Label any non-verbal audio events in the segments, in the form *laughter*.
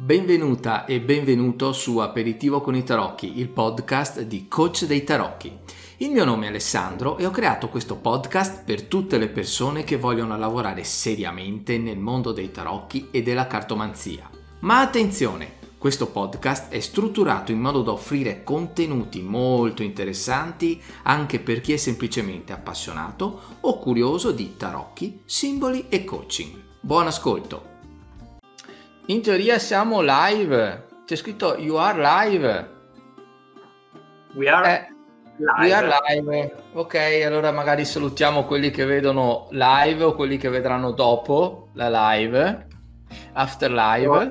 Benvenuta e benvenuto su Aperitivo con i Tarocchi, il podcast di Coach dei Tarocchi. Il mio nome è Alessandro e ho creato questo podcast per tutte le persone che vogliono lavorare seriamente nel mondo dei tarocchi e della cartomanzia. Ma attenzione, questo podcast è strutturato in modo da offrire contenuti molto interessanti anche per chi è semplicemente appassionato o curioso di tarocchi, simboli e coaching. Buon ascolto! In teoria siamo live. C'è scritto You are live. We are eh, live. We are live. Ok, allora magari salutiamo quelli che vedono live o quelli che vedranno dopo la live. After live.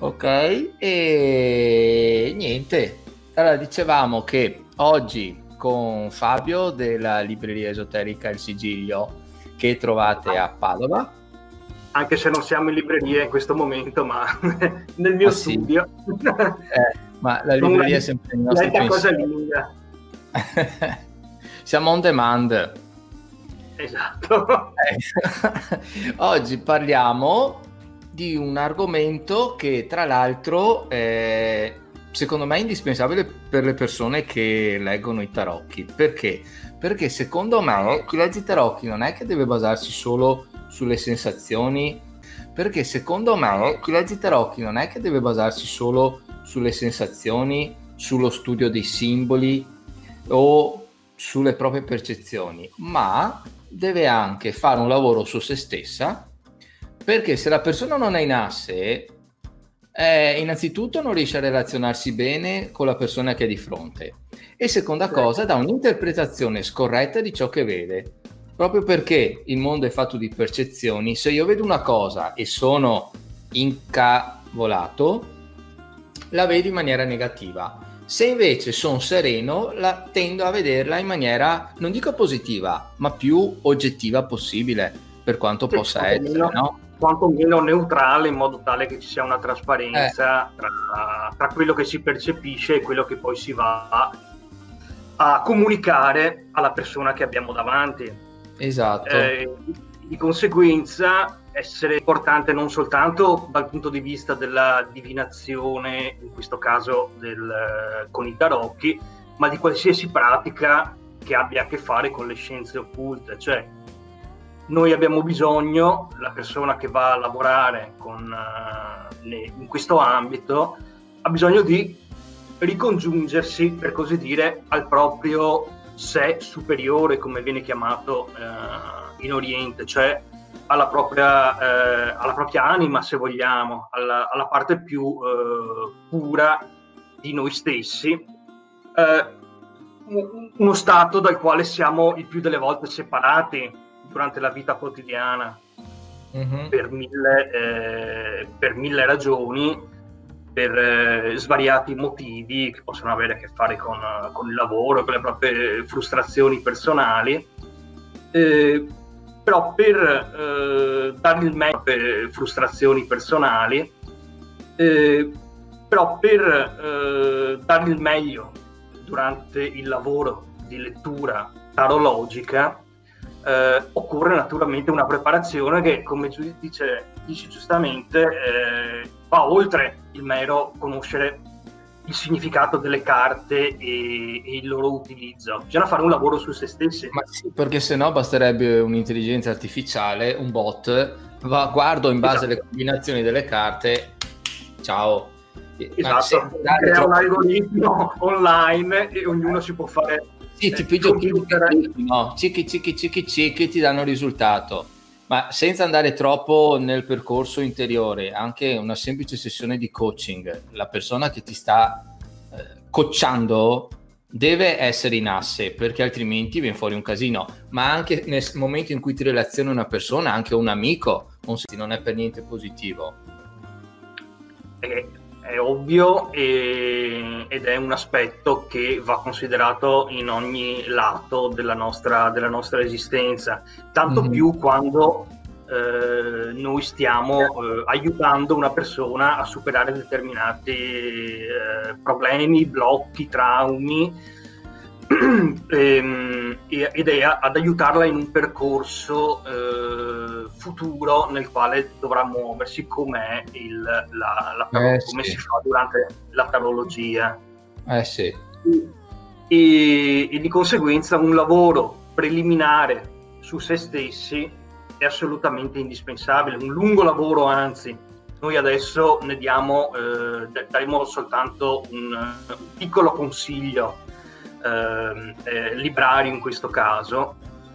Ok, e niente. Allora dicevamo che oggi con Fabio della libreria esoterica Il Sigilio che trovate a Padova anche se non siamo in libreria in questo momento, ma *laughs* nel mio ah, studio. Sì. eh, ma la libreria è sempre il nostro cosa lunga. *laughs* siamo on demand. Esatto. Eh. *laughs* Oggi parliamo di un argomento che tra l'altro è secondo me indispensabile per le persone che leggono i tarocchi. Perché? Perché secondo me chi legge i tarocchi non è che deve basarsi solo sulle sensazioni, perché secondo me chi legge tarocchi non è che deve basarsi solo sulle sensazioni, sullo studio dei simboli o sulle proprie percezioni, ma deve anche fare un lavoro su se stessa, perché se la persona non è in asse, eh, innanzitutto non riesce a relazionarsi bene con la persona che è di fronte e seconda cosa dà un'interpretazione scorretta di ciò che vede proprio perché il mondo è fatto di percezioni, se io vedo una cosa e sono incavolato, la vedo in maniera negativa. Se invece sono sereno, la tendo a vederla in maniera, non dico positiva, ma più oggettiva possibile, per quanto sì, possa essere, meno, no? Quanto meno neutrale, in modo tale che ci sia una trasparenza eh. tra, tra quello che si percepisce e quello che poi si va a comunicare alla persona che abbiamo davanti. Esatto. Eh, di conseguenza essere importante non soltanto dal punto di vista della divinazione, in questo caso del, con i tarocchi, ma di qualsiasi pratica che abbia a che fare con le scienze occulte. Cioè, noi abbiamo bisogno, la persona che va a lavorare con, uh, in questo ambito, ha bisogno di ricongiungersi, per così dire, al proprio sé superiore, come viene chiamato eh, in Oriente, cioè alla propria, eh, alla propria, anima, se vogliamo, alla, alla parte più eh, pura di noi stessi, eh, uno stato dal quale siamo il più delle volte separati durante la vita quotidiana mm-hmm. per, mille, eh, per mille ragioni per eh, svariati motivi che possono avere a che fare con, con il lavoro, con le proprie frustrazioni personali, eh, però per eh, dare il meglio per frustrazioni personali, eh, però per eh, dare il meglio durante il lavoro di lettura tarologica, eh, occorre naturalmente una preparazione che, come dice, dice giustamente, eh, va oltre il mero conoscere il significato delle carte e, e, il loro utilizzo. Bisogna fare un lavoro su se stessi. Ma sì, perché se no basterebbe un'intelligenza artificiale, un bot, va, guardo in base esatto. alle combinazioni delle carte, ciao. Esatto, crea troppo... un algoritmo online e ognuno si può fare sì, tipo i giochi no, cicchi cicchi cicchi cicchi ti danno risultato. Ma senza andare troppo nel percorso interiore, anche una semplice sessione di coaching, la persona che ti sta eh, coachando deve essere in asse perché altrimenti viene fuori un casino. Ma anche nel momento in cui ti relazioni una persona, anche un amico, non è per niente positivo. Eh, è ovvio e, ed è un aspetto che va considerato in ogni lato della nostra, della nostra esistenza, tanto mm-hmm. più quando eh, noi stiamo eh, aiutando una persona a superare determinati eh, problemi, blocchi, traumi *clears throat* ehm, ed è ad aiutarla in un percorso eh, futuro nel quale dovrà muoversi come, il, la, la, eh, come sì. si fa durante la tarologia. Eh sì. E, e di conseguenza un lavoro preliminare su se stessi è assolutamente indispensabile, un lungo lavoro anzi. Noi adesso ne diamo, eh, daremo soltanto un, un piccolo consiglio Ehm, eh, librario in questo caso,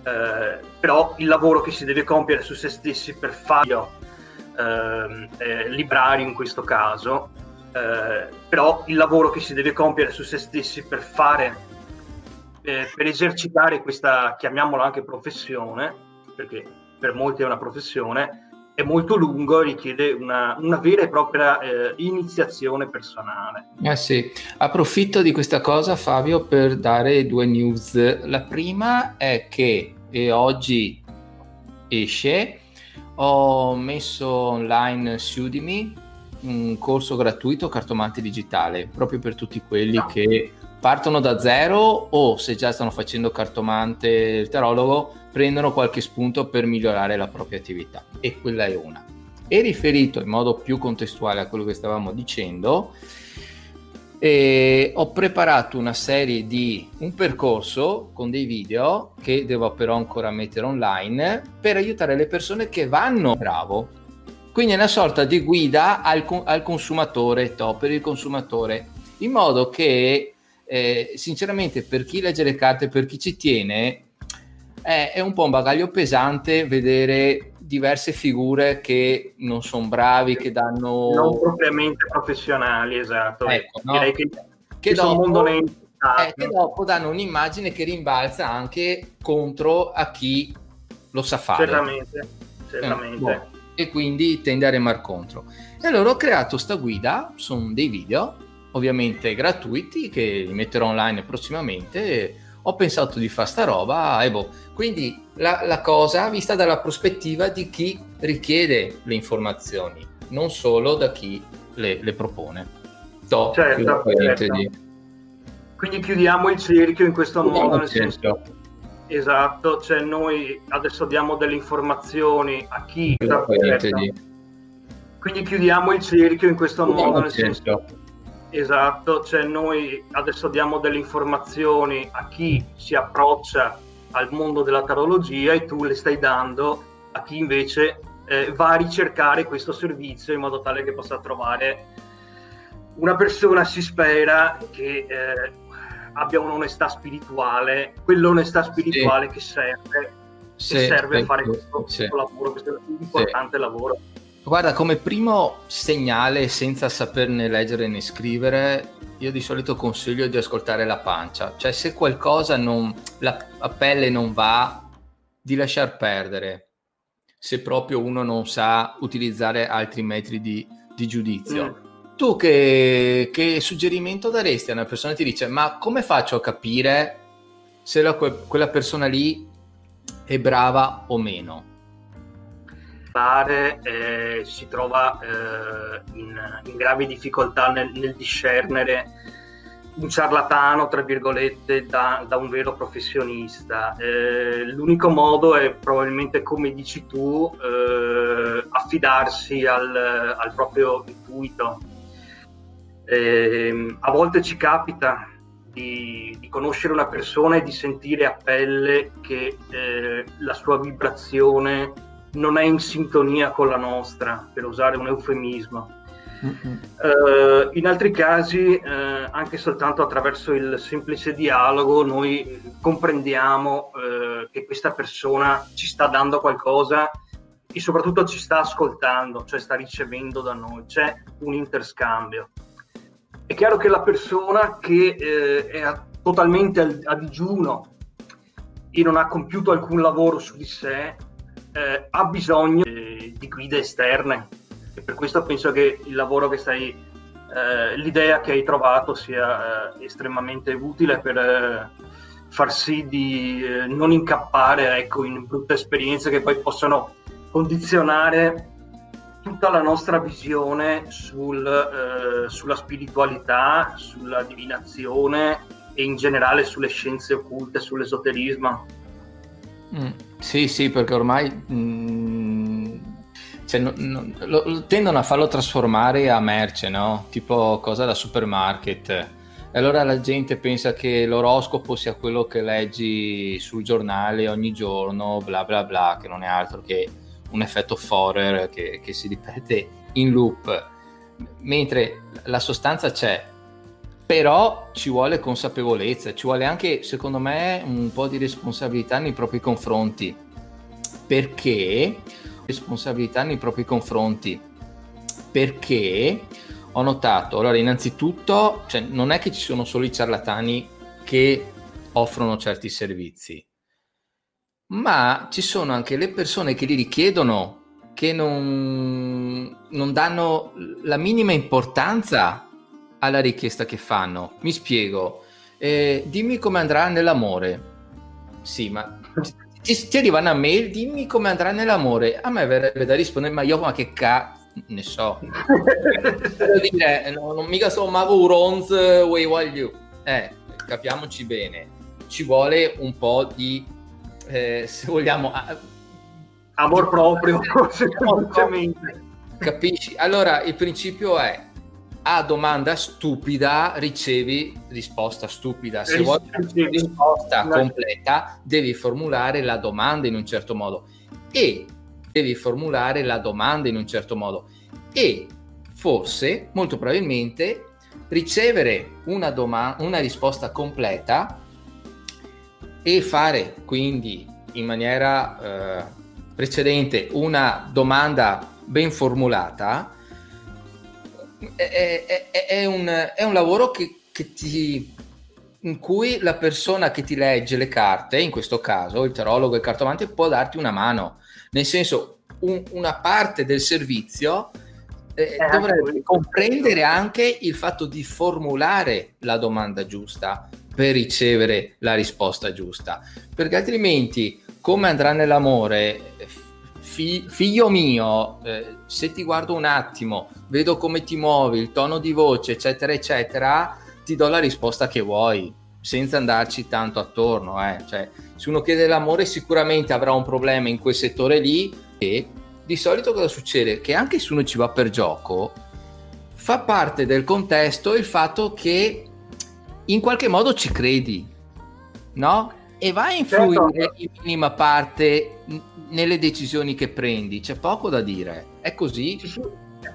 eh, però il lavoro che si deve compiere su se stessi per farlo, ehm, eh, librario in questo caso, eh, però il lavoro che si deve compiere su se stessi per fare, eh, per esercitare questa, chiamiamola anche professione, perché per molti è una professione, è molto lungo e richiede una, una vera e propria eh, iniziazione personale. Eh sì, approfitto di questa cosa Fabio per dare due news. La prima è che oggi esce, ho messo online su Udemy un corso gratuito cartomante digitale, proprio per tutti quelli no. che partono da zero o se già stanno facendo cartomante il tarologo prendono qualche spunto per migliorare la propria attività e quella è una. E riferito in modo più contestuale a quello che stavamo dicendo, eh, ho preparato una serie di un percorso con dei video che devo però ancora mettere online per aiutare le persone che vanno bravo. Quindi è una sorta di guida al, al consumatore, to, per il consumatore, in modo che eh, sinceramente per chi legge le carte, per chi ci tiene, è, è un po' un bagaglio pesante vedere diverse figure che non sono bravi, che danno... Non propriamente professionali, esatto. Ecco, no? Direi che, che, dopo, eh, che dopo danno un'immagine che rimbalza anche contro a chi lo sa fare. Certamente, certamente. Eh, boh. E quindi tende a remar contro. E allora ho creato sta guida, sono dei video, ovviamente gratuiti, che li metterò online prossimamente ho pensato di fare sta roba e boh. Quindi la, la, cosa vista dalla prospettiva di chi richiede le informazioni, non solo da chi le, le propone. Do, certo, certo. Di... Quindi chiudiamo il cerchio in questo chiudiamo modo, nel senso... Esatto, cioè noi adesso diamo delle informazioni a chi... Di... Quindi chiudiamo il cerchio in questo chiudiamo modo, nel senso Esatto, cioè noi adesso diamo delle informazioni a chi si approccia al mondo della tarologia e tu le stai dando a chi invece eh, va a ricercare questo servizio in modo tale che possa trovare una persona, si spera, che eh, abbia un'onestà spirituale, quell'onestà spirituale sì. che serve, sì, che serve a fare questo, sì. questo lavoro, questo importante lavoro. Guarda, come primo segnale, senza saperne leggere né scrivere, io di solito consiglio di ascoltare la pancia. Cioè, se qualcosa non, la, la pelle non va, di lasciar perdere. Se proprio uno non sa utilizzare altri metri di, di giudizio. Mm. Tu che, che, suggerimento daresti a una persona che ti dice, ma come faccio a capire se la, quella persona lì è brava o meno? Particolare eh, si trova eh, in, in, gravi difficoltà nel, nel, discernere un ciarlatano, tra virgolette, da, da un vero professionista. Eh, l'unico modo è probabilmente, come dici tu, eh, affidarsi al, al, proprio intuito. Eh, a volte ci capita di, di, conoscere una persona e di sentire a pelle che eh, la sua vibrazione non è in sintonia con la nostra, per usare un eufemismo. Uh, in altri casi, uh, anche soltanto attraverso il semplice dialogo, noi comprendiamo uh, che questa persona ci sta dando qualcosa e soprattutto ci sta ascoltando, cioè sta ricevendo da noi, c'è un interscambio. È chiaro che la persona che è totalmente a digiuno e non ha compiuto alcun lavoro su di sé, eh, ha bisogno di, di guide esterne e per questo penso che il lavoro che stai, eh, l'idea che hai trovato sia eh, estremamente utile per eh, far sì di eh, non incappare ecco, in brutte esperienze che poi possono condizionare tutta la nostra visione sul, eh, sulla spiritualità, sulla divinazione e in generale sulle scienze occulte, sull'esoterismo. Mm, sì, sì, perché ormai mm, cioè, no, no, lo, tendono a farlo trasformare a merce, no? Tipo cosa da supermarket. E allora la gente pensa che l'oroscopo sia quello che leggi sul giornale ogni giorno, bla bla bla, che non è altro che un effetto Forer che, che si ripete in loop. Mentre la sostanza c'è, però ci vuole consapevolezza, ci vuole anche, secondo me, un po' di responsabilità nei propri confronti. Perché responsabilità nei propri confronti? Perché ho notato, allora, innanzitutto, cioè, non è che ci sono solo i ciarlatani che offrono certi servizi, ma ci sono anche le persone che li richiedono, che non, non danno la minima importanza alla richiesta che fanno. Mi spiego. Eh, dimmi come andrà nell'amore. Sì, ma ti, ti arriva una mail, dimmi come andrà nell'amore. A me verrebbe da rispondere, ma io ma che cazzo ne so. Dire, no, non mica sono mago Ronz, way you. Eh, capiamoci bene. Ci vuole un po' di, eh, se vogliamo... Amor proprio, semplicemente. Capisci? Allora, il principio è a domanda stupida ricevi risposta stupida. Se vuoi una risposta completa, devi formulare la domanda in un certo modo. E devi formulare la domanda in un certo modo. E forse, molto probabilmente, ricevere una, doma- una risposta completa e fare quindi in maniera eh, precedente una domanda ben formulata è, è, è, un, è un, lavoro che, che ti, in cui la persona che ti legge le carte, in questo caso il tarologo e il cartomante, può darti una mano. Nel senso, un, una parte del servizio eh, eh dovrebbe comprendere anche il fatto di formulare la domanda giusta per ricevere la risposta giusta. Perché altrimenti, come andrà nell'amore, fi- figlio mio, eh, se ti guardo un attimo, vedo come ti muovi, il tono di voce, eccetera, eccetera, ti do la risposta che vuoi, senza andarci tanto attorno. Eh. Cioè, se uno chiede l'amore, sicuramente avrà un problema in quel settore lì. E di solito cosa succede? Che anche se uno ci va per gioco, fa parte del contesto il fatto che in qualche modo ci credi, no? E va a influire certo. in minima parte nelle decisioni che prendi, c'è poco da dire, è così. Sì, sì.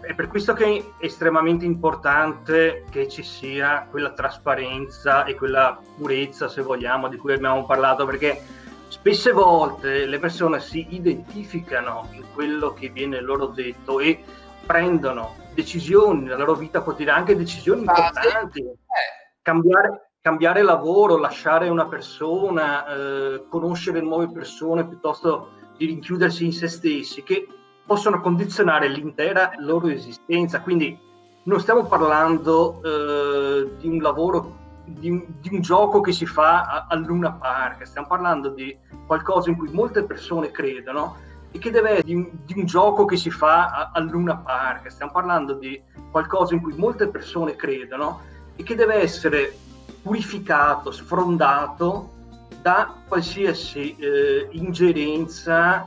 È per questo che è estremamente importante che ci sia quella trasparenza e quella purezza, se vogliamo, di cui abbiamo parlato, perché spesse volte le persone si identificano in quello che viene loro detto e prendono decisioni nella loro vita quotidiana, anche decisioni importanti. Eh. Cambiare, cambiare lavoro, lasciare una persona, eh, conoscere nuove persone piuttosto di rinchiudersi in se stessi, che possono condizionare l'intera loro esistenza. Quindi non stiamo parlando eh, di un lavoro, di un, di un, gioco che si fa a, a, Luna Park, stiamo parlando di qualcosa in cui molte persone credono e che deve essere di un, di un gioco che si fa a, a Luna Park, stiamo parlando di qualcosa in cui molte persone credono e che deve essere purificato, sfrondato da qualsiasi eh, ingerenza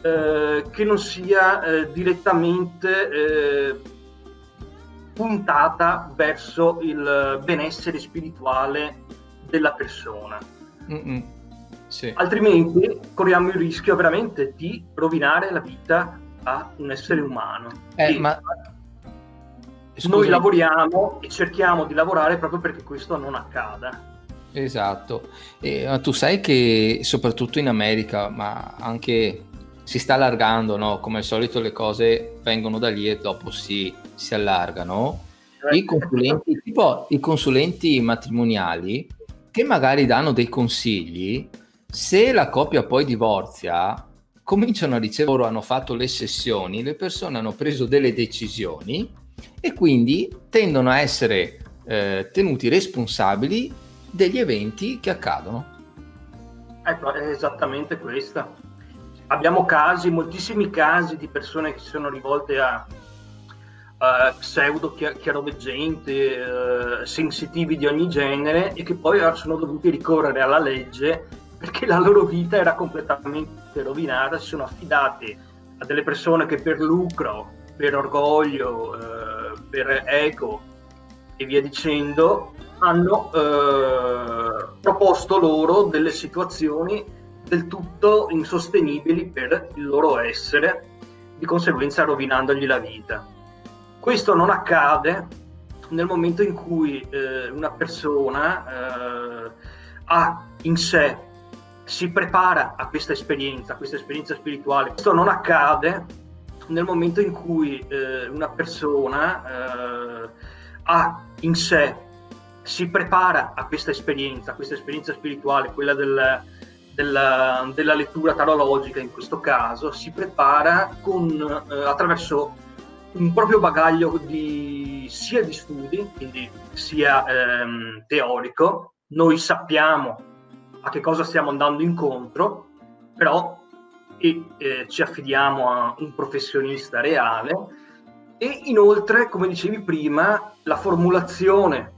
eh, che non sia eh, direttamente eh, puntata verso il benessere spirituale della persona. Sì. Altrimenti corriamo il rischio veramente di rovinare la vita a un essere umano. Eh, ma Scusami. Noi lavoriamo e cerchiamo di lavorare proprio perché questo non accada. Esatto, e, ma tu sai che soprattutto in America, ma anche si sta allargando, no? come al solito le cose vengono da lì e dopo si, si allargano. I consulenti, tipo i consulenti matrimoniali che magari danno dei consigli, se la coppia poi divorzia, cominciano a ricevere, loro hanno fatto le sessioni, le persone hanno preso delle decisioni e quindi tendono a essere eh, tenuti responsabili degli eventi che accadono. Ecco, è esattamente questa. Abbiamo casi, moltissimi casi di persone che si sono rivolte a, uh, pseudo chiaroveggenti, uh, sensitivi di ogni genere e che poi sono dovuti ricorrere alla legge perché la loro vita era completamente rovinata, si sono affidati a delle persone che per lucro, per orgoglio, uh, per ego e via dicendo, hanno proposto loro delle situazioni del tutto insostenibili per il loro essere, di conseguenza rovinandogli la vita. Questo non accade nel momento in cui eh, una persona eh, ha in sé, si prepara a questa esperienza, a questa esperienza spirituale. Questo non accade nel momento in cui eh, una persona eh, ha in sé, si prepara a questa esperienza, a questa esperienza spirituale, quella del, della, della, lettura tarologica in questo caso, si prepara con, eh, attraverso un proprio bagaglio di, sia di studi, quindi sia ehm, teorico, noi sappiamo a che cosa stiamo andando incontro, però e, eh, ci affidiamo a un professionista reale e inoltre, come dicevi prima, la formulazione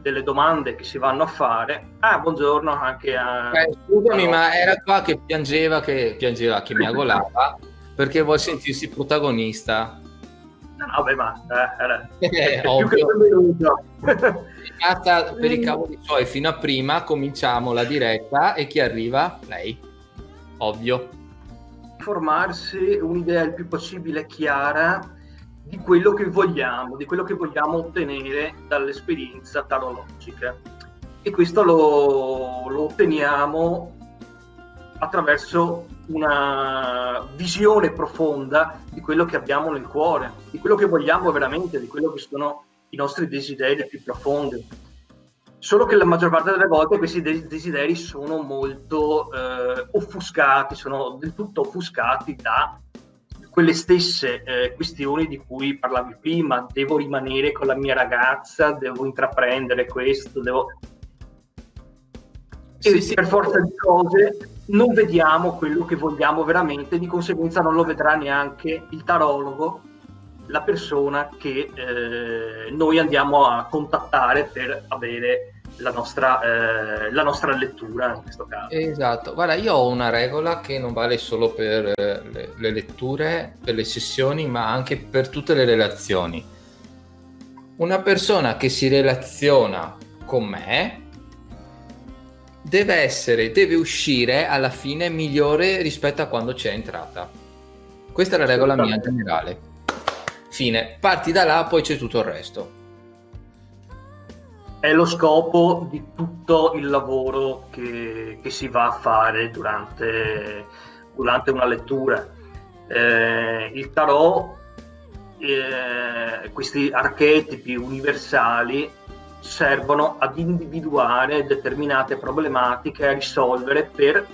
delle domande che si vanno a fare. Ah, buongiorno anche a... Eh, scusami, ma era qua che piangeva, che piangeva, che mi agolava, perché vuol sentirsi protagonista. No, vabbè, ma eh, *laughs* eh, più che benvenuto. per i cavoli suoi, fino a prima cominciamo la diretta e chi arriva? Lei, ovvio. Formarsi un'idea il più possibile chiara di quello che vogliamo, di quello che vogliamo ottenere dall'esperienza tarologica. E questo lo, lo otteniamo attraverso una visione profonda di quello che abbiamo nel cuore, di quello che vogliamo veramente, di quello che sono i nostri desideri più profondi. Solo che la maggior parte delle volte questi desideri sono molto eh, offuscati, sono del tutto offuscati da quelle stesse eh, questioni di cui parlavi prima, devo rimanere con la mia ragazza, devo intraprendere questo, devo... Sì, e sì. per forza di cose non vediamo quello che vogliamo veramente, di conseguenza non lo vedrà neanche il tarologo, la persona che eh, noi andiamo a contattare per avere la nostra, eh, la nostra, lettura in questo caso. Esatto, guarda, io ho una regola che non vale solo per eh, le, le letture, per le sessioni, ma anche per tutte le relazioni. Una persona che si relaziona con me deve essere, deve uscire alla fine migliore rispetto a quando c'è entrata. Questa è la regola mia generale. Fine, parti da là, poi c'è tutto il resto è lo scopo di tutto il lavoro che, che si va a fare durante, durante una lettura. Eh, il tarot, eh, questi archetipi universali servono ad individuare determinate problematiche a risolvere per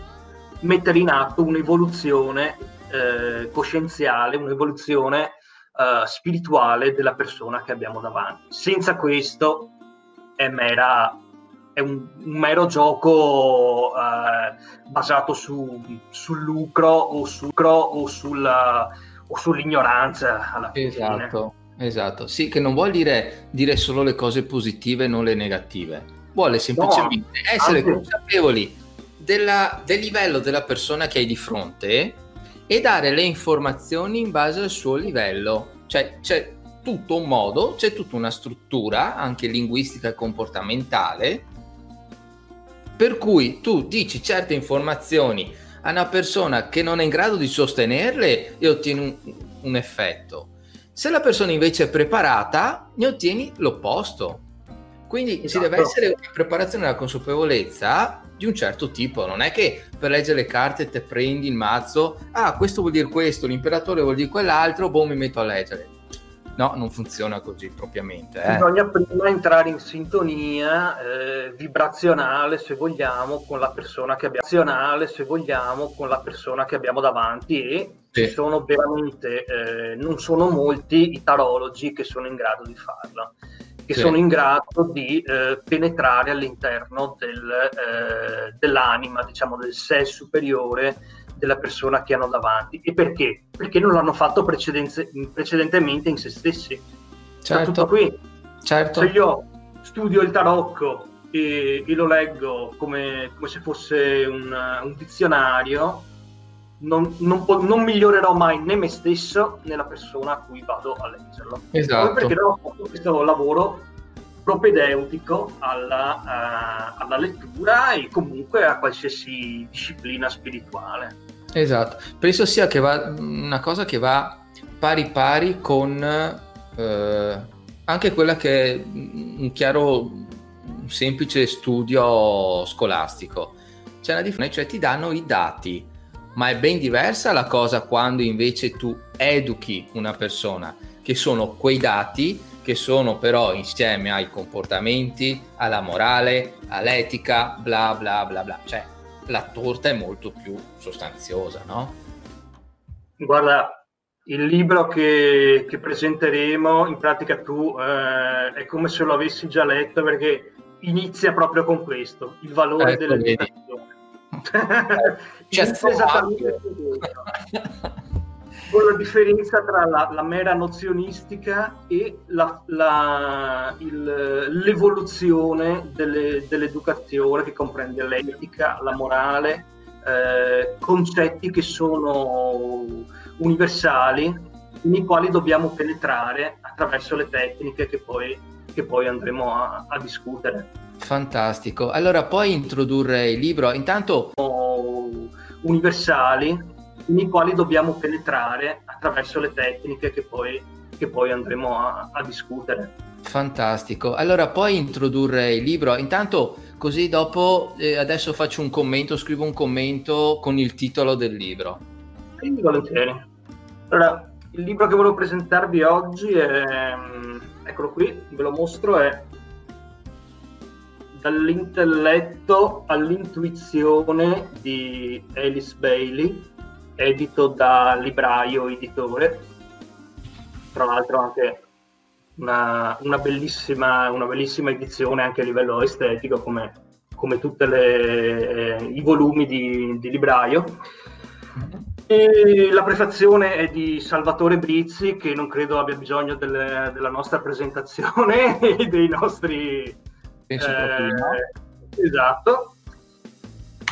mettere in atto un'evoluzione eh, coscienziale, un'evoluzione eh, spirituale della persona che abbiamo davanti. Senza questo è, mera, è un, un, mero gioco eh, basato su, sul lucro o, su, o, sulla, o sull'ignoranza alla fine. Esatto, esatto. Sì, che non vuol dire dire solo le cose positive, non le negative. Vuole semplicemente no, essere anche... consapevoli della, del livello della persona che hai di fronte e dare le informazioni in base al suo livello. Cioè, cioè tutto un modo, c'è tutta una struttura, anche linguistica e comportamentale, per cui tu dici certe informazioni a una persona che non è in grado di sostenerle e ottieni un, un effetto. Se la persona invece è preparata, ne ottieni l'opposto. Quindi esatto. ci deve essere una preparazione una consapevolezza di un certo tipo. Non è che per leggere le carte te prendi il mazzo, ah, questo vuol dire questo, l'imperatore vuol dire quell'altro, boh, mi metto a leggere. No, non funziona così propriamente. Eh. Bisogna prima entrare in sintonia eh, vibrazionale, se vogliamo, con la persona che abbiamo, se vogliamo, con la persona che abbiamo davanti e sì. ci sono veramente, eh, non sono molti i tarologi che sono in grado di farlo che sì. sono in grado di eh, penetrare all'interno del, eh, dell'anima, diciamo del sé superiore della persona che hanno davanti. E perché? Perché non l'hanno fatto precedentemente in se stessi. Certo. tutto qui. Certo. Se io studio il tarocco e, e lo leggo come, come se fosse un, un dizionario, non, non, po- non, migliorerò mai né me stesso né la persona a cui vado a leggerlo. Esatto. Poi perché ho fatto questo lavoro propedeutico alla, uh, alla, lettura e comunque a qualsiasi disciplina spirituale. Esatto, penso sia che va, una cosa che va pari pari con eh, anche quella che è un chiaro, un semplice studio scolastico. C'è una differenza, cioè ti danno i dati, ma è ben diversa la cosa quando invece tu educhi una persona, che sono quei dati che sono però insieme ai comportamenti, alla morale, all'etica, bla bla bla bla. Cioè la torta è molto più sostanziosa, no? Guarda, il libro che, che presenteremo, in pratica tu eh, è come se lo avessi già letto perché inizia proprio con questo, il valore ecco, dell'educazione. C'è esattamente *laughs* con la differenza tra la, la mera nozionistica e la, la, il, l'evoluzione delle, dell'educazione che comprende l'etica, la morale, eh, concetti che sono universali nei quali dobbiamo penetrare attraverso le tecniche che poi, che poi andremo a, a discutere. Fantastico. Allora, puoi introdurre il libro? Intanto... Universali nei quali dobbiamo penetrare attraverso le tecniche che poi, che poi andremo a, a discutere. Fantastico. Allora, puoi introdurre il libro? Intanto, così dopo, eh, adesso faccio un commento, scrivo un commento con il titolo del libro. Sì, volentieri. Allora, il libro che volevo presentarvi oggi è, mm, eccolo qui, ve lo mostro, è Dall'intelletto all'intuizione di Alice Bailey edito da Libraio Editore, tra l'altro anche una, una, bellissima, una bellissima edizione anche a livello estetico come, come tutti eh, i volumi di, di Libraio. E la prefazione è di Salvatore Brizzi, che non credo abbia bisogno delle, della nostra presentazione *laughs* e dei nostri... Penso eh, no. Esatto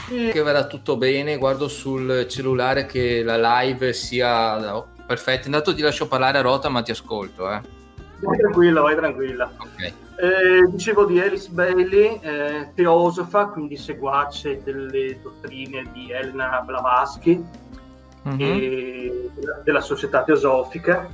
che vada tutto bene, guardo sul cellulare che la live sia no, perfetta. Intanto ti lascio parlare a rota, ma ti ascolto. Eh. Vai tranquilla, vai tranquilla. Okay. Eh, dicevo di Alice Bailey, eh, teosofa, quindi seguace delle dottrine di Elena Blavatsky mm-hmm. e della società teosofica,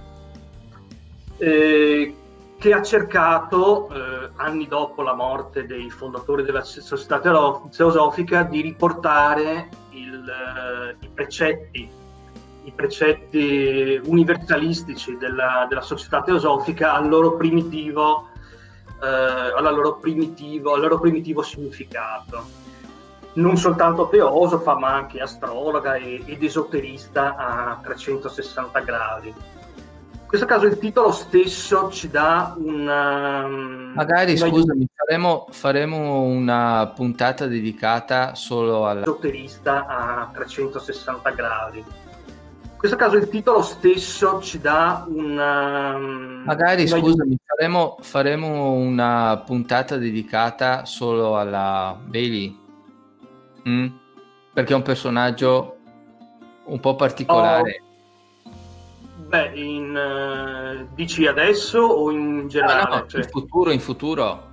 eh, che ha cercato, eh, anni dopo la morte dei fondatori della società teosofica, di riportare il, eh, i, precetti, i, precetti, universalistici della, della, società teosofica al loro primitivo, eh, loro primitivo, al loro primitivo significato. Non soltanto teosofa, ma anche astrologa ed esoterista a 360 gradi questo caso il titolo stesso ci dà una... Um, Magari, una... scusami, faremo, faremo, una puntata dedicata solo al... Esoterista a 360 gradi. In questo caso il titolo stesso ci dà una... Um, Magari, una... scusami, faremo, faremo, una puntata dedicata solo alla Bailey. Mm? Perché è un personaggio un po' particolare. Oh Beh, in, uh, dici adesso o in generale? No, no, cioè, in futuro, in futuro.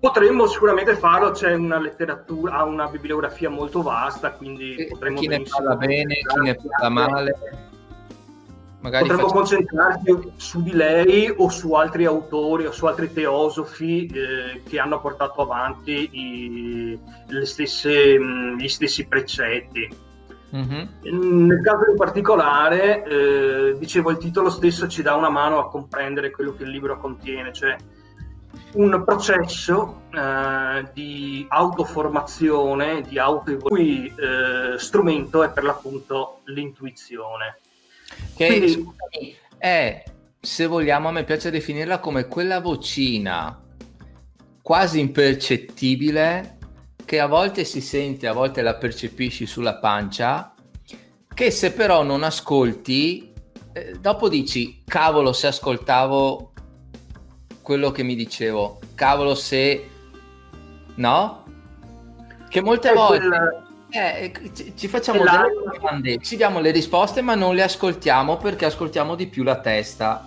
Potremmo sicuramente farlo, c'è una letteratura, ha una bibliografia molto vasta, quindi e potremmo... Chi ne parla bene, chi ne parla male. Magari potremmo facciamo... concentrarci su di lei o su altri autori o su altri teosofi eh, che hanno portato avanti i, stesse, mh, gli stessi precetti. Mm-hmm. Nel caso in particolare, eh, dicevo, il titolo stesso ci dà una mano a comprendere quello che il libro contiene, cioè un processo eh, di autoformazione, di autoevoluzione, il cui eh, strumento è per l'appunto l'intuizione. Che Quindi, scusami, è, se vogliamo, a me piace definirla come quella vocina quasi impercettibile che a volte si sente, a volte la percepisci sulla pancia, che se però non ascolti, eh, dopo dici, cavolo se ascoltavo quello che mi dicevo, cavolo se... No? Che molte è volte... Quella... Eh, ci, ci facciamo delle domande, ci diamo le risposte ma non le ascoltiamo perché ascoltiamo di più la testa.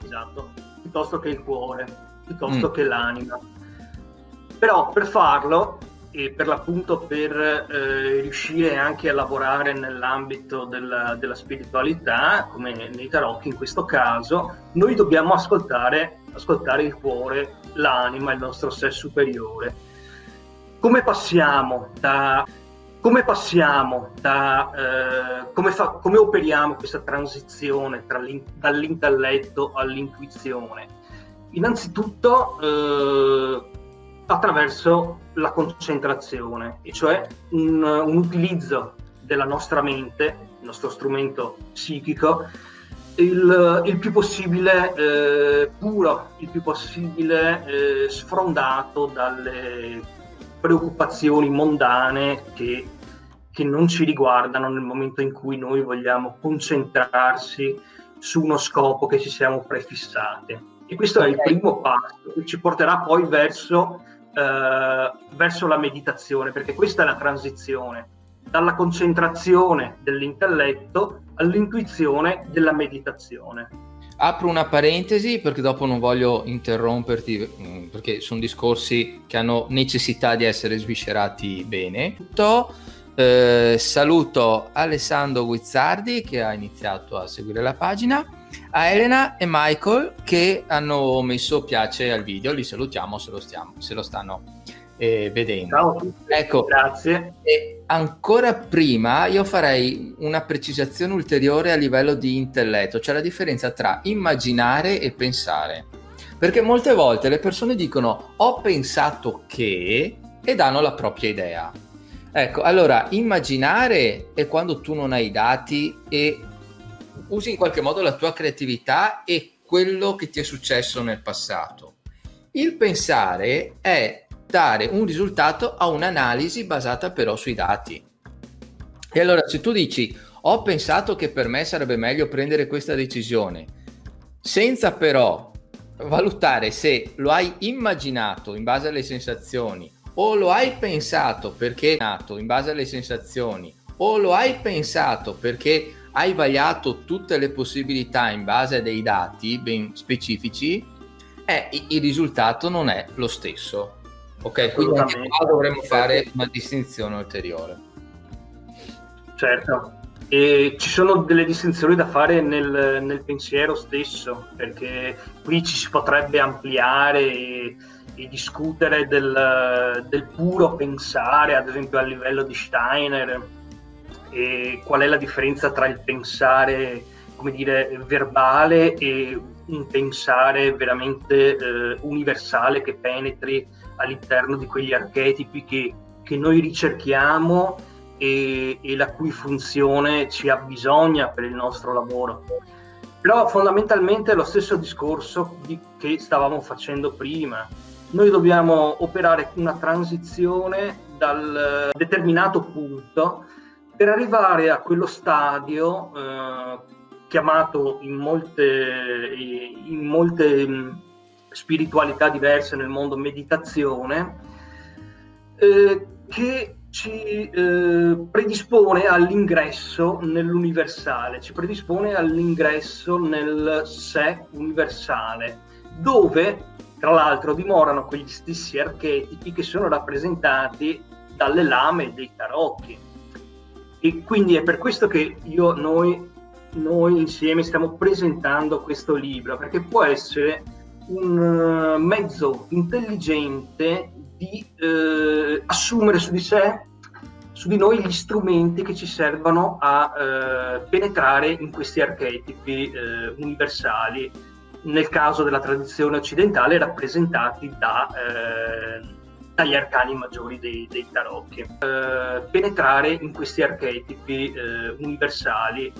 Esatto, piuttosto che il cuore, piuttosto mm. che l'anima. Però per farlo e per l'appunto per eh, riuscire anche a lavorare nell'ambito della, della, spiritualità, come nei tarocchi in questo caso, noi dobbiamo ascoltare, ascoltare il cuore, l'anima, il nostro sé superiore. Come passiamo da come passiamo da eh, come, fa, come, operiamo questa transizione dall'intelletto all'intuizione? Innanzitutto eh, attraverso la concentrazione, e cioè un, un, utilizzo della nostra mente, il nostro strumento psichico, il, il più possibile eh, puro, il più possibile eh, sfrondato dalle preoccupazioni mondane che, che non ci riguardano nel momento in cui noi vogliamo concentrarsi su uno scopo che ci siamo prefissati. E questo è il primo passo che ci porterà poi verso eh, verso la meditazione, perché questa è la transizione dalla concentrazione dell'intelletto all'intuizione della meditazione. Apro una parentesi perché dopo non voglio interromperti mm, perché sono discorsi che hanno necessità di essere sviscerati bene. Tutto, eh, saluto Alessandro Guizzardi che ha iniziato a seguire la pagina a Elena e Michael che hanno messo piace al video, li salutiamo se lo, stiamo, se lo stanno eh, vedendo. Ciao a tutti, ecco, grazie. E ancora prima io farei una precisazione ulteriore a livello di intelletto, cioè la differenza tra immaginare e pensare. Perché molte volte le persone dicono ho pensato che e danno la propria idea. Ecco, allora immaginare è quando tu non hai dati e usi in qualche modo la tua creatività e quello che ti è successo nel passato. Il pensare è dare un risultato a un'analisi basata però sui dati. E allora se tu dici ho pensato che per me sarebbe meglio prendere questa decisione, senza però valutare se lo hai immaginato in base alle sensazioni o lo hai pensato perché è nato in base alle sensazioni o lo hai pensato perché hai vagliato tutte le possibilità in base a dei dati ben specifici, eh, il risultato non è lo stesso. Ok, quindi qua dovremmo fare una distinzione ulteriore. Certo, e ci sono delle distinzioni da fare nel, nel pensiero stesso, perché qui ci si potrebbe ampliare e, e discutere del, del, puro pensare, ad esempio a livello di Steiner, e qual è la differenza tra il pensare, come dire, verbale e un pensare veramente eh, universale che penetri all'interno di quegli archetipi che, che noi ricerchiamo e, e, la cui funzione ci abbisogna per il nostro lavoro. Però fondamentalmente è lo stesso discorso di, che stavamo facendo prima. Noi dobbiamo operare una transizione dal determinato punto per arrivare a quello stadio eh, chiamato in molte, in molte mm, spiritualità diverse nel mondo meditazione, eh, che ci eh, predispone all'ingresso nell'universale, ci predispone all'ingresso nel sé universale, dove tra l'altro dimorano quegli stessi archetipi che sono rappresentati dalle lame dei tarocchi. E quindi è per questo che io, noi, noi insieme stiamo presentando questo libro, perché può essere un eh, mezzo intelligente di eh, assumere su di sé, su di noi, gli strumenti che ci servono a eh, penetrare in questi archetipi eh, universali, nel caso della tradizione occidentale rappresentati da eh, dagli arcani maggiori dei, dei tarocchi. Eh, penetrare in questi archetipi eh, universali,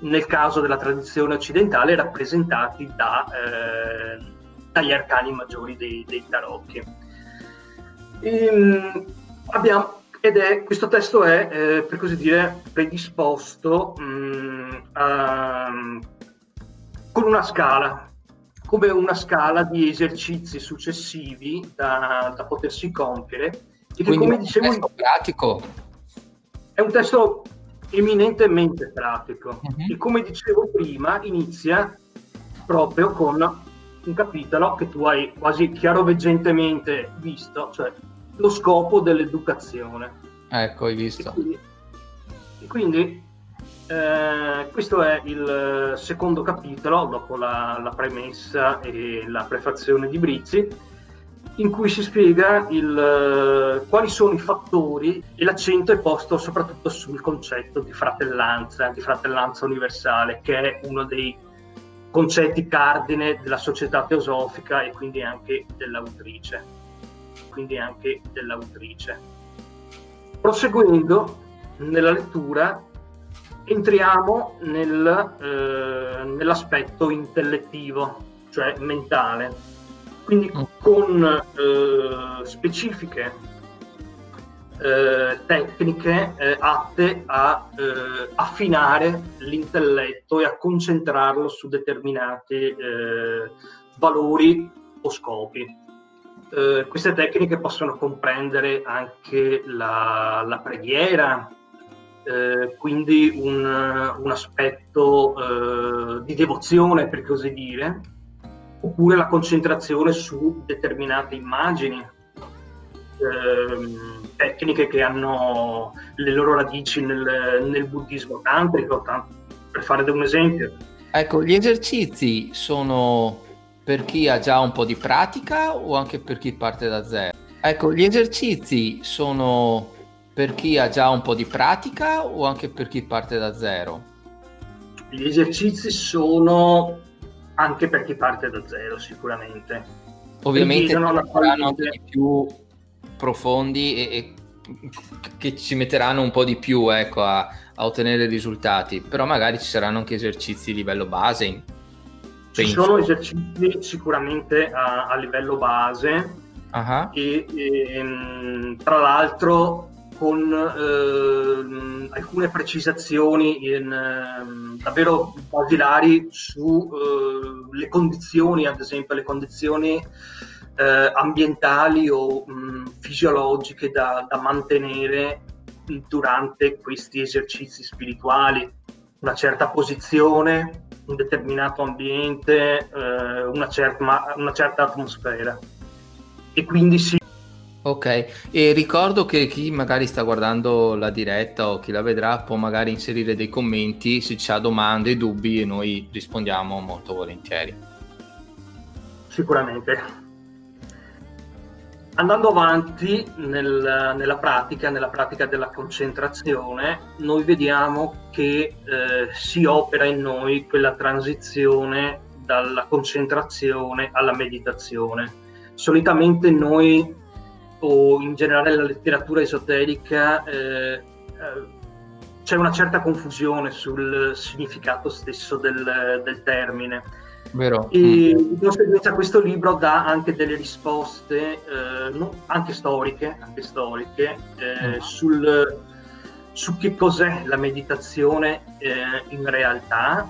nel caso della tradizione occidentale, rappresentati da, eh, dagli arcani maggiori dei, dei tarocchi. Ehm, abbiamo, ed è, questo testo è, eh, per così dire, predisposto mh, mm, a, con una scala, come una scala di esercizi successivi da, da potersi compiere. E che, come dicevo, è un testo pratico. È un testo eminentemente pratico uh-huh. e come dicevo prima inizia proprio con un capitolo che tu hai quasi chiaroveggentemente visto, cioè lo scopo dell'educazione. Ecco, hai visto. E quindi, e quindi eh, questo è il secondo capitolo, dopo la, la, premessa e la prefazione di Brizzi, in cui si spiega il, quali sono i fattori e l'accento è posto soprattutto sul concetto di fratellanza, di fratellanza universale, che è uno dei concetti cardine della società teosofica e quindi anche dell'autrice. Quindi anche dell'autrice. Proseguendo nella lettura, entriamo nel, eh, nell'aspetto intellettivo, cioè mentale, quindi mm. con eh, specifiche eh, tecniche eh, atte a eh, affinare l'intelletto e a concentrarlo su determinati eh, valori o scopi. Queste tecniche possono comprendere anche la, la preghiera, eh, quindi un, un aspetto di devozione, per così dire, oppure la concentrazione su determinate immagini, ehm, tecniche che hanno le loro radici nel, nel buddismo tantrico, per fare un esempio. Ecco, gli esercizi sono per chi ha già un po' di pratica o anche per chi parte da zero? Ecco, gli esercizi sono per chi ha già un po' di pratica o anche per chi parte da zero? Gli esercizi sono anche per chi parte da zero, sicuramente. Ovviamente saranno anche più profondi e, e, che ci metteranno un po' di più ecco, a, a, ottenere risultati, però magari ci saranno anche esercizi a livello base. Ci sono esercizi sicuramente a, a livello base uh-huh. e, e, ehm, tra l'altro con eh, alcune precisazioni in, eh, davvero basilari sulle eh, condizioni, ad esempio le condizioni eh, ambientali o mh, fisiologiche da, da, mantenere durante questi esercizi spirituali, una certa posizione, un determinato ambiente, eh, una, certa, una certa atmosfera. E quindi si Ok, e ricordo che chi magari sta guardando la diretta o chi la vedrà può magari inserire dei commenti se ha domande, dubbi e noi rispondiamo molto volentieri. Sicuramente. Andando avanti nel, nella pratica, nella pratica della concentrazione, noi vediamo che eh, si opera in noi quella transizione dalla concentrazione alla meditazione. Solitamente noi, o in generale la letteratura esoterica, eh, eh, c'è una certa confusione sul significato stesso del, del termine Vero. E di conseguenza questo libro dà anche delle risposte, eh, non, anche storiche, anche storiche eh, mm. sul, su che cos'è la meditazione eh, in realtà,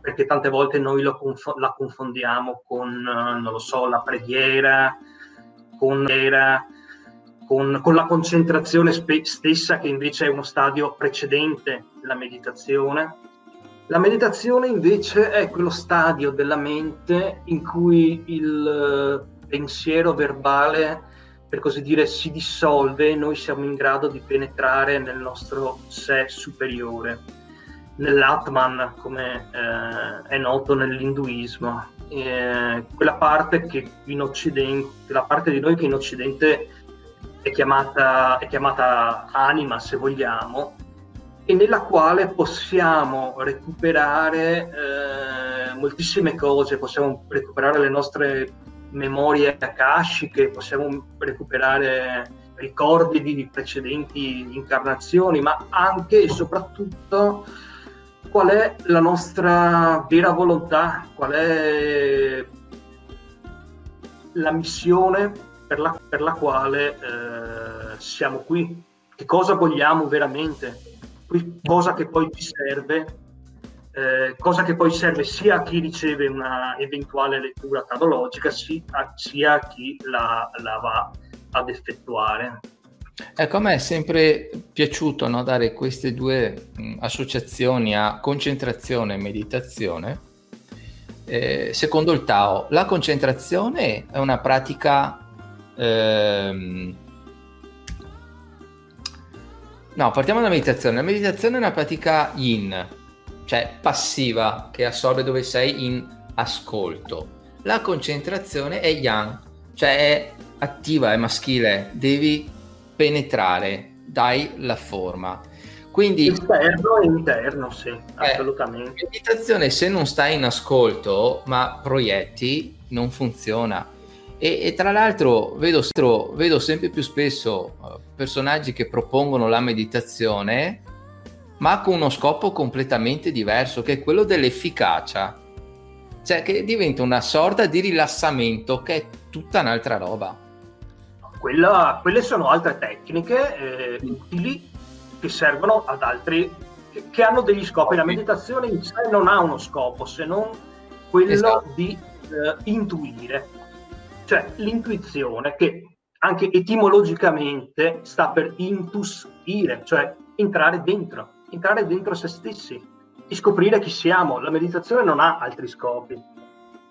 perché tante volte noi conf- la confondiamo con, non lo so, la preghiera, con, con, con la concentrazione spe- stessa che invece è uno stadio precedente la meditazione la meditazione invece è quello stadio della mente in cui il eh, pensiero verbale, per così dire, si dissolve e noi siamo in grado di penetrare nel nostro sé superiore, nell'Atman, come eh, è noto nell'induismo. Eh, quella parte che in Occidente, la parte di noi che in Occidente è chiamata, è chiamata anima, se vogliamo, e nella quale possiamo recuperare eh, moltissime cose, possiamo recuperare le nostre memorie akashiche, possiamo recuperare ricordi di precedenti incarnazioni, ma anche e soprattutto qual è la nostra vera volontà, qual è la missione per la, per la quale eh, siamo qui che cosa vogliamo veramente, cosa che poi ci serve, eh, cosa che poi serve sia a chi riceve una eventuale lettura tarologica sia a chi la, la va ad effettuare. Ecco, a me è sempre piaciuto no, dare queste due mh, associazioni a concentrazione e meditazione. Eh, secondo il Tao, la concentrazione è una pratica... Ehm... No, partiamo dalla meditazione. La meditazione è una pratica yin, cioè passiva, che assorbe dove sei in ascolto. La concentrazione è yang, cioè è attiva, è maschile, devi penetrare, dai la forma. Quindi, esterno e interno, sì, eh, assolutamente. meditazione, se non stai in ascolto, ma proietti, non funziona. E, e tra l'altro vedo, vedo, sempre più spesso uh, personaggi che propongono la meditazione, ma con uno scopo completamente diverso, che è quello dell'efficacia. Cioè che diventa una sorta di rilassamento che è tutta un'altra roba. Quella, quelle sono altre tecniche eh, utili che servono ad altri, che, che, hanno degli scopi. La meditazione in sé non ha uno scopo se non quello esatto. di eh, intuire, cioè l'intuizione che anche etimologicamente sta per intusire, cioè entrare dentro, entrare dentro se stessi e scoprire chi siamo. La meditazione non ha altri scopi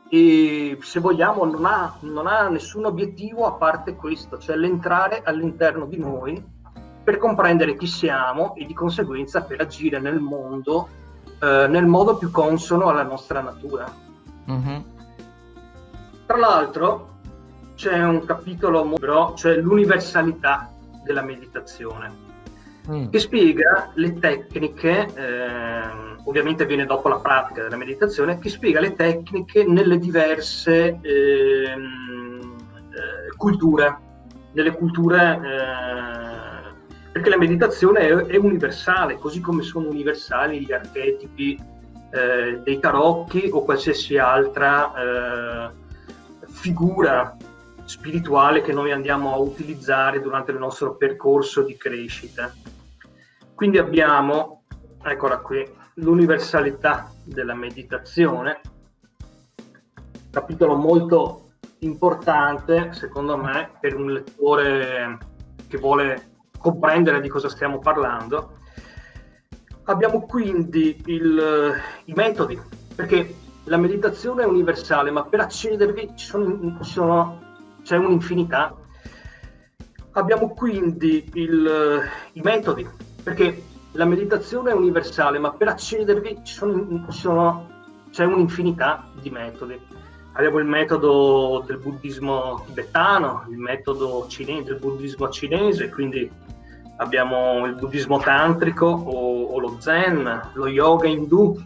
e se vogliamo non ha, non ha nessun obiettivo a parte questo, cioè l'entrare all'interno di noi per comprendere chi siamo e di conseguenza per agire nel mondo eh, nel modo più consono alla nostra natura. Mm-hmm. Tra l'altro c'è un capitolo molto, cioè l'universalità della meditazione mm. che spiega le tecniche, eh, ovviamente viene dopo la pratica della meditazione, che spiega le tecniche nelle diverse eh, eh, culture, nelle culture, eh, perché la meditazione è, è, universale, così come sono universali gli archetipi eh, dei tarocchi o qualsiasi altra eh, figura spirituale che noi andiamo a utilizzare durante il nostro percorso di crescita. Quindi abbiamo, eccola qui, l'universalità della meditazione, capitolo molto importante secondo me per un lettore che vuole comprendere di cosa stiamo parlando. Abbiamo quindi il, i metodi, perché la meditazione è universale, ma per accedervi ci sono, ci sono, c'è un'infinità. Abbiamo quindi il, i metodi, perché la meditazione è universale, ma per accedervi ci sono, ci sono, c'è un'infinità di metodi. Abbiamo il metodo del buddismo tibetano, il metodo cinese, del buddismo cinese, quindi abbiamo il buddismo tantrico o, o lo zen, lo yoga indù.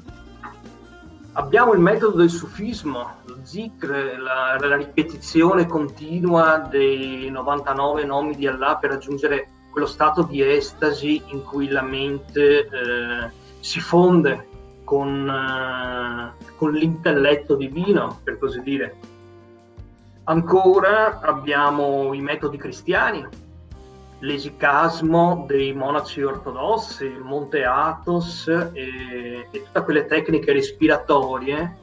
Abbiamo il metodo del sufismo, lo zikr, la, la ripetizione continua dei 99 nomi di Allah per raggiungere quello stato di estasi in cui la mente eh, si fonde con, eh, con l'intelletto divino, per così dire. Ancora abbiamo i metodi cristiani, l'esicasmo dei monaci ortodossi, il Monte Athos e, e tutte quelle tecniche respiratorie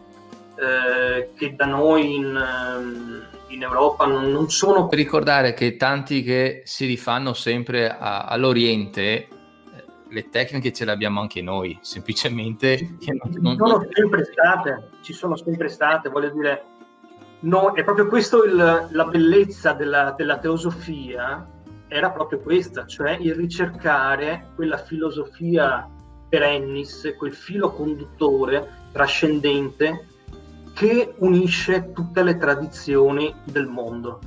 eh, che da noi in, ehm, in Europa non, non sono... Ricordare che tanti che si rifanno sempre a, all'Oriente, eh, le tecniche ce le abbiamo anche noi, semplicemente... Ci, non, sono sempre state, ci sono sempre state, voglio dire, no, è proprio questo il, la bellezza della, della teosofia, era proprio questa, cioè il ricercare quella filosofia perennis, quel filo conduttore trascendente che unisce tutte le tradizioni del mondo.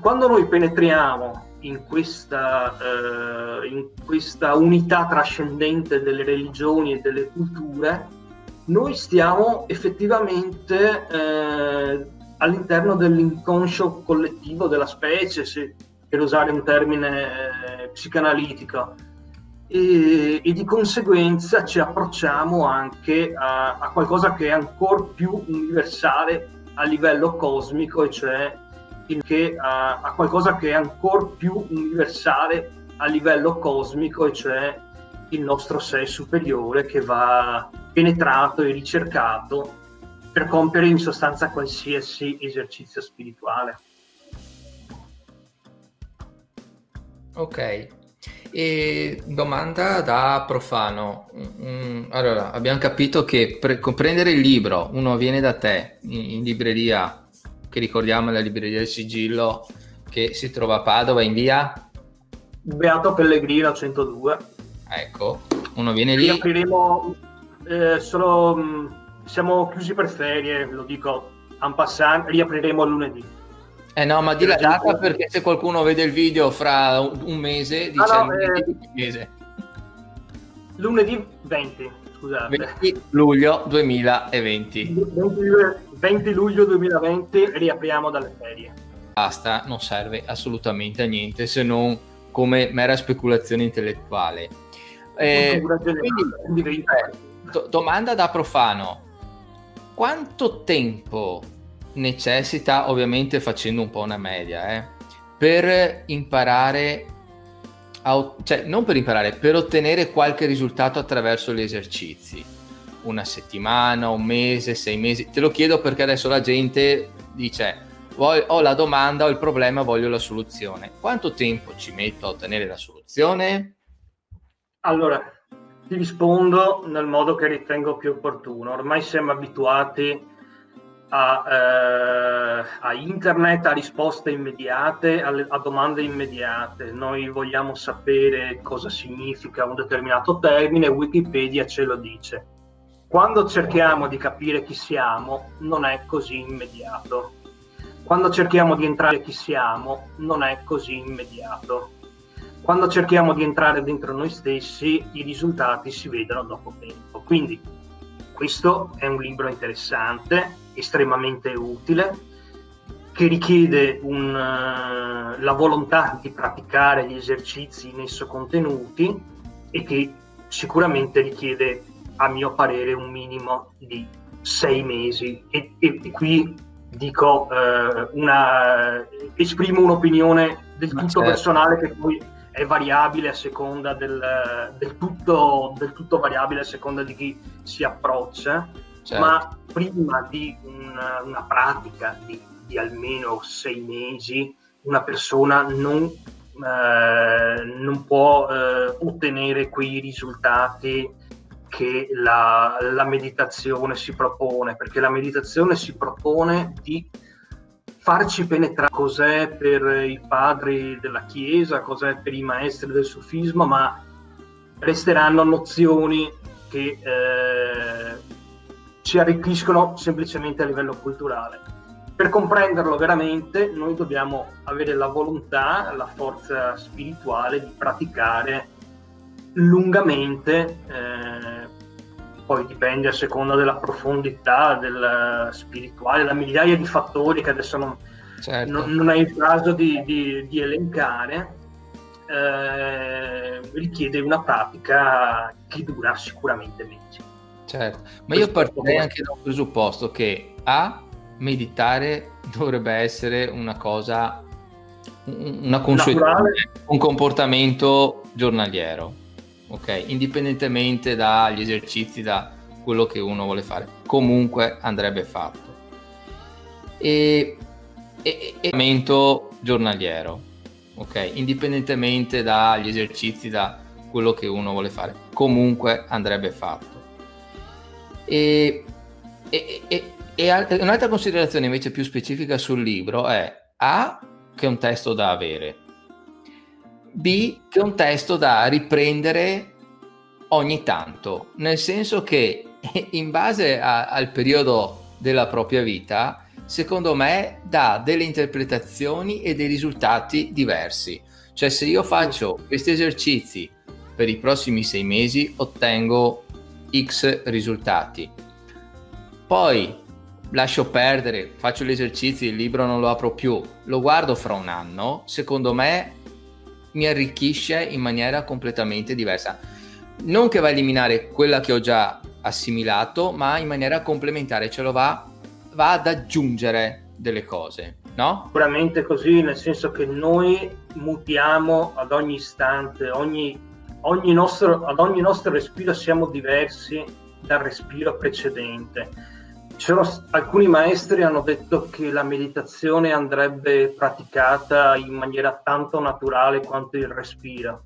Quando noi penetriamo in questa, eh, in questa unità trascendente delle religioni e delle culture, noi stiamo effettivamente eh, all'interno dell'inconscio collettivo della specie, se, per usare un termine eh, psicanalitico e, e, di conseguenza ci approcciamo anche a, a qualcosa che è ancora più universale a livello cosmico, e cioè che, a, a, qualcosa che è ancora più universale a livello cosmico, e cioè il nostro sé superiore che va penetrato e ricercato per compiere in sostanza qualsiasi esercizio spirituale. Ok, e domanda da profano. Mm, allora, abbiamo capito che per comprendere il libro, uno viene da te in, in libreria, che ricordiamo è la libreria del sigillo, che si trova a Padova in via? Beato Pellegrino 102. Ecco, uno viene lì. Riapriremo eh, solo mm, siamo chiusi per ferie, lo dico en passant, riapriremo lunedì. Eh no, ma di la data perché se qualcuno vede il video fra un mese, dice ah, no, lunedì, eh, mese. lunedì 20, scusate. 20 luglio 2020. 20, 20 luglio 2020 riapriamo dalle ferie. Basta, non serve assolutamente a niente se non come mera speculazione intellettuale. Eh, quindi, eh, do- domanda da profano. Quanto tempo necessita, ovviamente facendo un po' una media, eh, per imparare, a, cioè non per imparare, per ottenere qualche risultato attraverso gli esercizi? Una settimana, un mese, sei mesi? Te lo chiedo perché adesso la gente dice ho la domanda, ho il problema, voglio la soluzione. Quanto tempo ci metto a ottenere la soluzione? Allora, ti rispondo nel modo che ritengo più opportuno. Ormai siamo abituati a, eh, a internet, a risposte immediate, a, a, domande immediate. Noi vogliamo sapere cosa significa un determinato termine, Wikipedia ce lo dice. Quando cerchiamo di capire chi siamo, non è così immediato. Quando cerchiamo di entrare chi siamo, non è così immediato quando cerchiamo di entrare dentro noi stessi, i risultati si vedono dopo tempo. Quindi questo è un libro interessante, estremamente utile, che richiede un, uh, la volontà di praticare gli esercizi in esso contenuti e che sicuramente richiede, a mio parere, un minimo di sei mesi. E, e, e qui dico, uh, una, esprimo un'opinione del tutto certo. personale che poi è variabile a seconda del, del, tutto, del, tutto, variabile a seconda di chi si approccia, certo. ma prima di una, una pratica di, di, almeno sei mesi una persona non, eh, non può eh, ottenere quei risultati che la, la meditazione si propone, perché la meditazione si propone di farci penetrare cos'è per i padri della Chiesa, cos'è per i maestri del sufismo, ma resteranno nozioni che eh, ci arricchiscono semplicemente a livello culturale. Per comprenderlo veramente noi dobbiamo avere la volontà, la forza spirituale di praticare lungamente eh, poi dipende a seconda della profondità del spirituale, da migliaia di fattori che adesso non, certo. non, non è il caso di, di, di elencare, eh, richiede una pratica che dura sicuramente mesi. Certo, ma io partirei anche da un presupposto che A, meditare dovrebbe essere una cosa, una consuetudine, un comportamento giornaliero ok? Indipendentemente dagli esercizi, da quello che uno vuole fare, comunque andrebbe fatto. E, e, e giornaliero, ok? Indipendentemente dagli esercizi, da quello che uno vuole fare, comunque andrebbe fatto. E, e, e, e un'altra considerazione invece più specifica sul libro è A, che è un testo da avere, B che è un testo da riprendere ogni tanto, nel senso che *laughs* in base a, al periodo della propria vita, secondo me dà delle interpretazioni e dei risultati diversi. Cioè se io faccio questi esercizi per i prossimi sei mesi ottengo X risultati. Poi lascio perdere, faccio gli esercizi, il libro non lo apro più, lo guardo fra un anno, secondo me mi arricchisce in maniera completamente diversa. Non che va a eliminare quella che ho già assimilato, ma in maniera complementare, ce lo va, va ad aggiungere delle cose. no? Sicuramente così, nel senso che noi mutiamo ad ogni istante, ogni, ogni nostro, ad ogni nostro respiro siamo diversi dal respiro precedente. C'erano, alcuni maestri hanno detto che la meditazione andrebbe praticata in maniera tanto naturale quanto il respiro.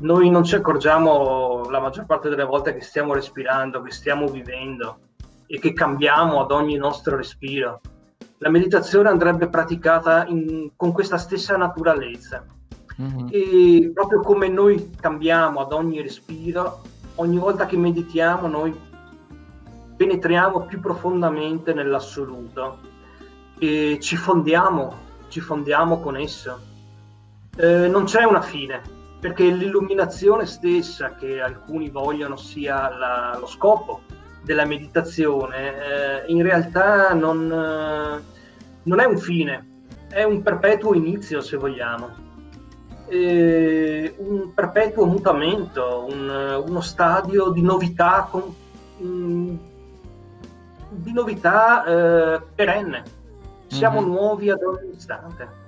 Noi non ci accorgiamo la maggior parte delle volte che stiamo respirando, che stiamo vivendo e che cambiamo ad ogni nostro respiro. La meditazione andrebbe praticata in, con questa stessa naturalezza. Mm-hmm. E proprio come noi cambiamo ad ogni respiro, ogni volta che meditiamo noi penetriamo più profondamente nell'assoluto e ci fondiamo, ci fondiamo con esso. Eh, non c'è una fine, perché l'illuminazione stessa che alcuni vogliono sia la, lo scopo della meditazione, eh, in realtà non, eh, non, è un fine, è un perpetuo inizio se vogliamo. E un perpetuo mutamento, un, uno stadio di novità, con, um, di novità eh, perenne. Siamo mm-hmm. nuovi ad ogni istante.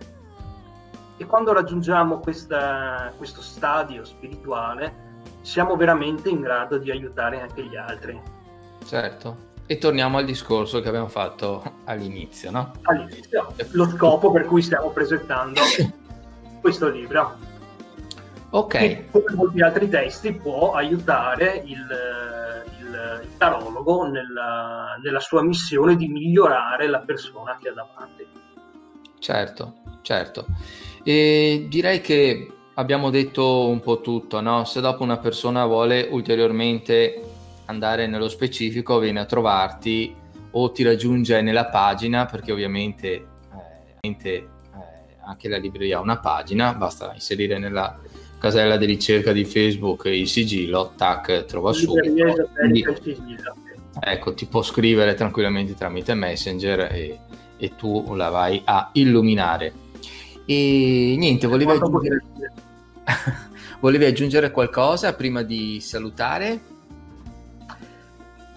E quando raggiungiamo questa, questo stadio spirituale, siamo veramente in grado di aiutare anche gli altri. Certo. E torniamo al discorso che abbiamo fatto all'inizio, no? All'inizio, lo scopo per cui stiamo presentando *laughs* questo libro. Ok. Che, come molti altri testi, può aiutare il, il, il tarologo nella, nella sua missione di migliorare la persona che ha davanti. Certo, certo. E direi che abbiamo detto un po' tutto, no? Se dopo una persona vuole ulteriormente andare nello specifico viene a trovarti o ti raggiunge nella pagina perché ovviamente, eh, anche la libreria ha una pagina, basta inserire nella casella di ricerca di Facebook il sigillo, tac, trova subito. Quindi, ecco, ti può scrivere tranquillamente tramite Messenger e, e tu la vai a illuminare. E niente, volevi aggiungere... *laughs* volevi aggiungere qualcosa prima di salutare?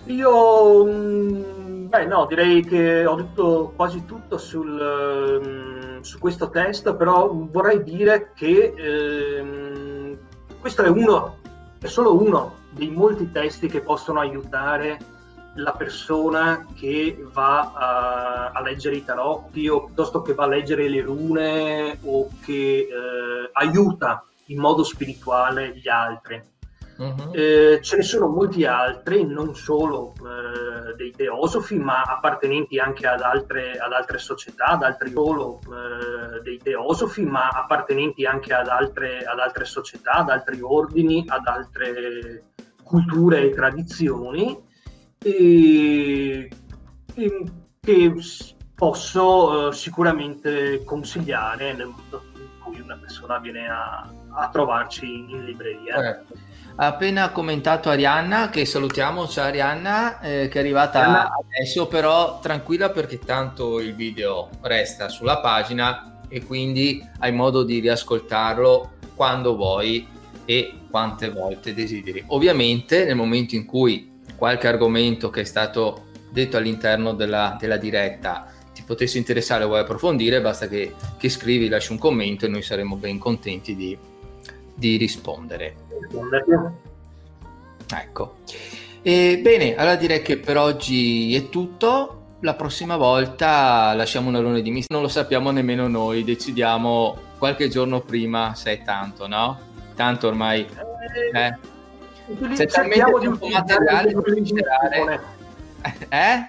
Io, mm, beh no, direi che ho detto quasi tutto sul, mm, su questo testo, però vorrei dire che eh, questo è uno, è solo uno dei molti testi che possono aiutare la persona che va a, a, leggere i tarotti o piuttosto che va a leggere le rune o che eh, aiuta in modo spirituale gli altri. Uh-huh. Eh, ce ne sono molti altri, non solo eh, dei teosofi, ma appartenenti anche ad altre, ad altre società, ad altri solo eh, dei teosofi, ma appartenenti anche ad altre, ad altre società, ad altri ordini, ad altre culture e tradizioni, e, e che posso eh, sicuramente consigliare nel momento in cui una persona viene a, a trovarci in libreria. Certo ha appena commentato Arianna, che salutiamo, ciao Arianna, eh, che è arrivata Arianna. adesso, però tranquilla perché tanto il video resta sulla pagina e quindi hai modo di riascoltarlo quando vuoi e quante volte desideri. Ovviamente nel momento in cui qualche argomento che è stato detto all'interno della, della diretta ti potesse interessare o vuoi approfondire, basta che, che scrivi, lasci un commento e noi saremo ben contenti di, di rispondere. Ecco. E bene, allora direi che per oggi è tutto. La prossima volta lasciamo un alone di mistero, non lo sappiamo nemmeno noi, decidiamo qualche giorno prima se è tanto, no? Tanto ormai... Eh, eh. C'è talmente tanto materiale da Eh?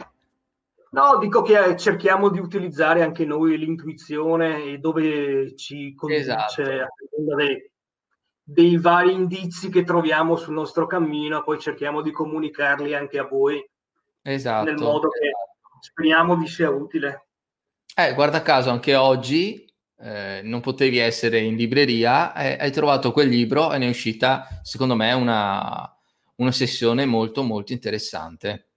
No, dico che cerchiamo di utilizzare anche noi l'intuizione e dove ci conduce esatto. a seconda dei dei vari indizi che troviamo sul nostro cammino, poi cerchiamo di comunicarli anche a voi. Esatto. Nel modo che esatto. speriamo vi sia utile. Eh, guarda caso, anche oggi eh, non potevi essere in libreria, eh, hai trovato quel libro e ne è uscita, secondo me, una, una sessione molto, molto interessante.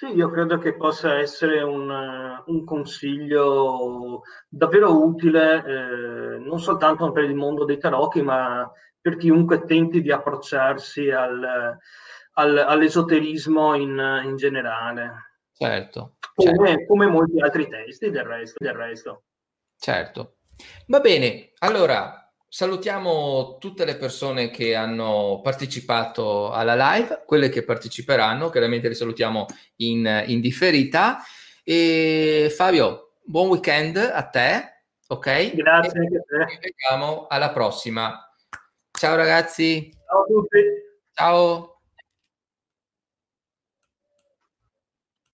Sì, io credo che possa essere un, un consiglio davvero utile, eh, non soltanto per il mondo dei tarocchi, ma per chiunque tenti di approcciarsi al, al, all'esoterismo in, in, generale. Certo. Come, certo. come, molti altri testi del resto. Del resto. Certo. Va bene, allora salutiamo tutte le persone che hanno partecipato alla live, quelle che parteciperanno, chiaramente le salutiamo in, in differita. E Fabio, buon weekend a te, ok? Grazie anche a te. Ci vediamo alla prossima. Ciao ragazzi. Ciao a tutti. Ciao.